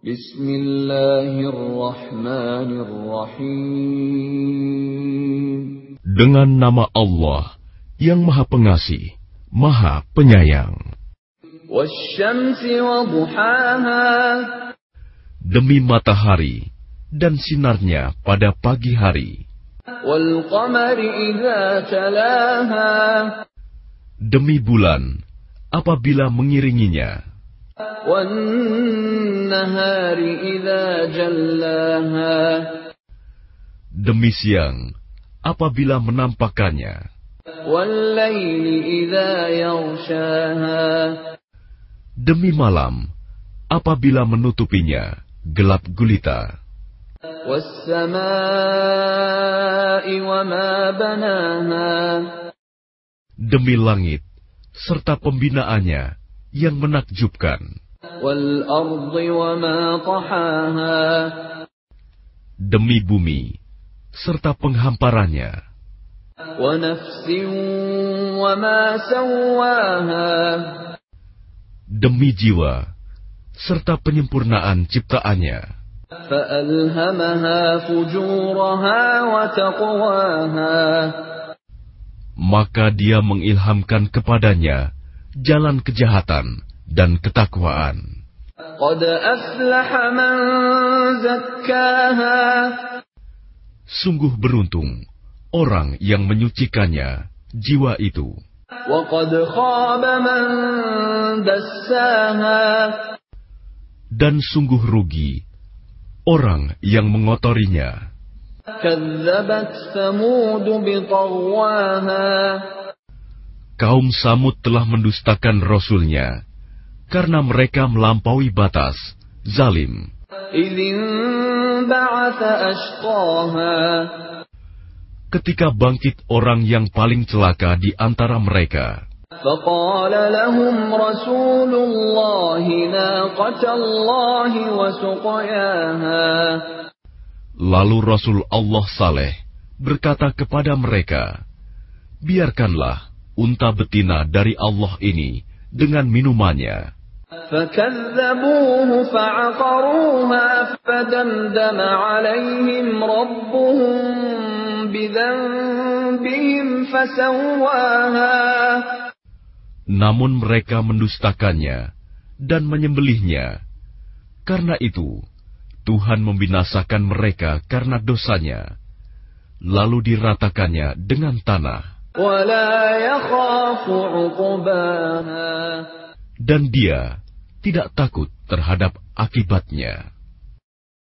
Bismillahirrahmanirrahim. Dengan nama Allah yang Maha Pengasih, Maha Penyayang. Demi matahari dan sinarnya pada pagi hari. Demi bulan apabila mengiringinya. Demi siang apabila yaghshaha. Demi malam apabila menutupinya gelap gulita. Demi langit serta pembinaannya yang menakjubkan. Demi bumi serta penghamparannya. Demi jiwa serta penyempurnaan ciptaannya. Maka dia mengilhamkan kepadanya jalan kejahatan dan ketakwaan. Sungguh beruntung orang yang menyucikannya jiwa itu. Dan sungguh rugi orang yang mengotorinya. Kaum Samud telah mendustakan Rasulnya karena mereka melampaui batas, zalim. إذ انبعث أشقاها Ketika bangkit orang yang paling celaka di antara mereka, فقال لهم رسول الله ناقة الله وسقياها lalu Rasul Allah Saleh berkata kepada mereka, Biarkanlah unta betina dari Allah ini dengan minumannya. فكذبوه فعقروها فدمدم عليهم ربهم بذنبهم فسواها Namun mereka mendustakannya dan menyembelihnya. Karena itu, Tuhan membinasakan mereka karena dosanya, lalu diratakannya dengan tanah. dan dia tidak takut terhadap akibatnya.